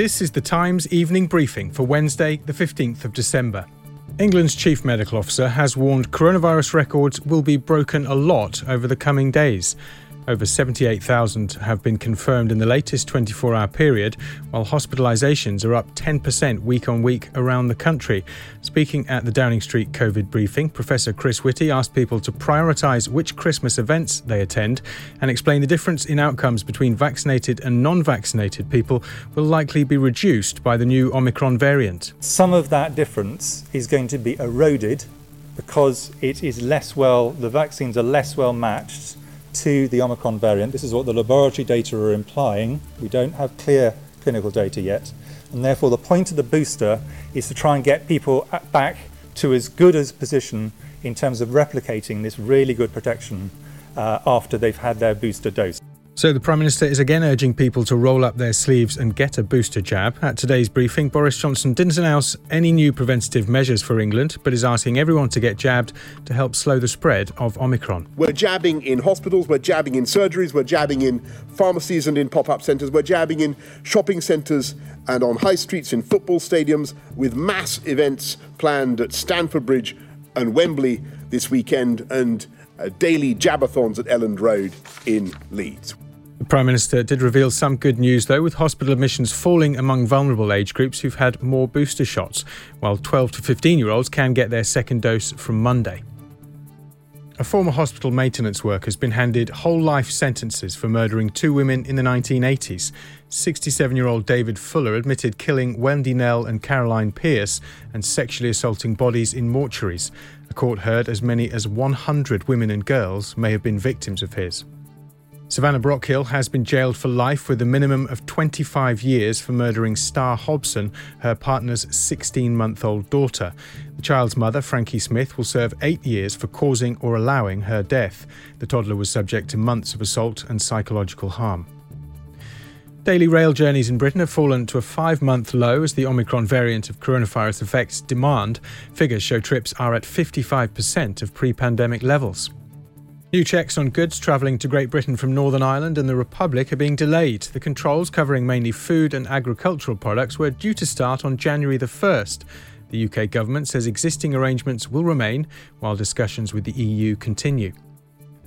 This is the Times evening briefing for Wednesday, the 15th of December. England's chief medical officer has warned coronavirus records will be broken a lot over the coming days. Over 78,000 have been confirmed in the latest 24 hour period, while hospitalisations are up 10% week on week around the country. Speaking at the Downing Street COVID briefing, Professor Chris Whitty asked people to prioritise which Christmas events they attend and explain the difference in outcomes between vaccinated and non vaccinated people will likely be reduced by the new Omicron variant. Some of that difference is going to be eroded because it is less well, the vaccines are less well matched to the Omicron variant. This is what the laboratory data are implying. We don't have clear clinical data yet. And therefore, the point of the booster is to try and get people back to as good a position in terms of replicating this really good protection uh, after they've had their booster dose. So, the Prime Minister is again urging people to roll up their sleeves and get a booster jab. At today's briefing, Boris Johnson didn't announce any new preventative measures for England, but is asking everyone to get jabbed to help slow the spread of Omicron. We're jabbing in hospitals, we're jabbing in surgeries, we're jabbing in pharmacies and in pop up centres, we're jabbing in shopping centres and on high streets in football stadiums, with mass events planned at Stamford Bridge and Wembley this weekend, and uh, daily jabathons at Elland Road in Leeds. The Prime Minister did reveal some good news, though, with hospital admissions falling among vulnerable age groups who've had more booster shots, while 12 to 15 year olds can get their second dose from Monday. A former hospital maintenance worker has been handed whole life sentences for murdering two women in the 1980s. 67 year old David Fuller admitted killing Wendy Knell and Caroline Pierce and sexually assaulting bodies in mortuaries. The court heard as many as 100 women and girls may have been victims of his. Savannah Brockhill has been jailed for life with a minimum of 25 years for murdering Star Hobson, her partner's 16 month old daughter. The child's mother, Frankie Smith, will serve eight years for causing or allowing her death. The toddler was subject to months of assault and psychological harm. Daily rail journeys in Britain have fallen to a five month low as the Omicron variant of coronavirus affects demand. Figures show trips are at 55% of pre pandemic levels. New checks on goods travelling to Great Britain from Northern Ireland and the Republic are being delayed. The controls, covering mainly food and agricultural products, were due to start on January the 1st. The UK government says existing arrangements will remain while discussions with the EU continue.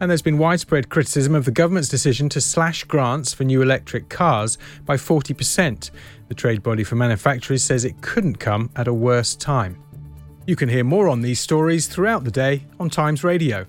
And there's been widespread criticism of the government's decision to slash grants for new electric cars by 40%. The trade body for manufacturers says it couldn't come at a worse time. You can hear more on these stories throughout the day on Times Radio.